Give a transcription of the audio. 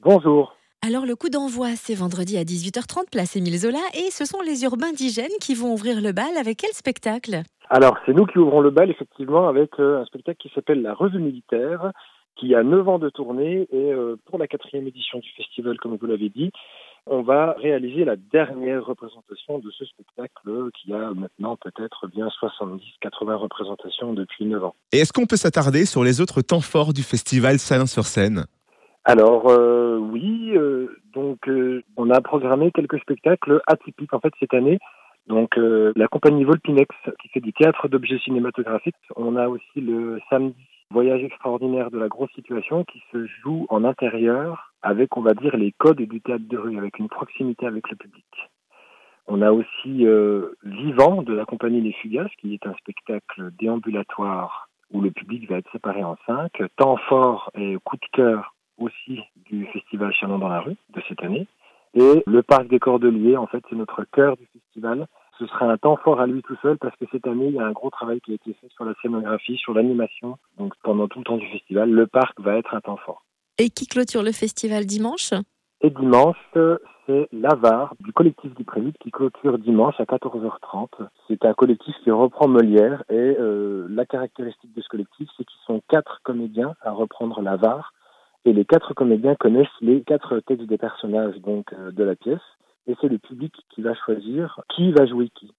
Bonjour. Alors le coup d'envoi, c'est vendredi à 18h30, place Émile Zola, et ce sont les urbains d'hygiène qui vont ouvrir le bal avec quel spectacle? Alors, c'est nous qui ouvrons le bal, effectivement, avec euh, un spectacle qui s'appelle La Revue militaire, qui a 9 ans de tournée, et euh, pour la quatrième édition du festival, comme vous l'avez dit, on va réaliser la dernière représentation de ce spectacle qui a maintenant peut-être bien 70-80 représentations depuis 9 ans. Et est-ce qu'on peut s'attarder sur les autres temps forts du festival Salins-sur-Seine? Alors euh, oui, euh, donc euh, on a programmé quelques spectacles atypiques en fait cette année. Donc euh, la compagnie Volpinex qui fait du théâtre d'objets cinématographiques. On a aussi le samedi Voyage extraordinaire de la grosse situation qui se joue en intérieur avec, on va dire, les codes du théâtre de rue, avec une proximité avec le public. On a aussi euh, Vivant de la compagnie Les Fugaces, qui est un spectacle déambulatoire où le public va être séparé en cinq. Temps fort et coup de cœur aussi du festival Chalon dans la rue de cette année. Et le parc des Cordeliers, en fait, c'est notre cœur du festival. Ce sera un temps fort à lui tout seul parce que cette année, il y a un gros travail qui a été fait sur la scénographie, sur l'animation. Donc pendant tout le temps du festival, le parc va être un temps fort. Et qui clôture le festival dimanche? Et dimanche, c'est l'Avare du collectif du Prélude qui clôture dimanche à 14h30. C'est un collectif qui reprend Molière et euh, la caractéristique de ce collectif, c'est qu'ils sont quatre comédiens à reprendre l'Avare et les quatre comédiens connaissent les quatre textes des personnages donc euh, de la pièce et c'est le public qui va choisir qui va jouer qui.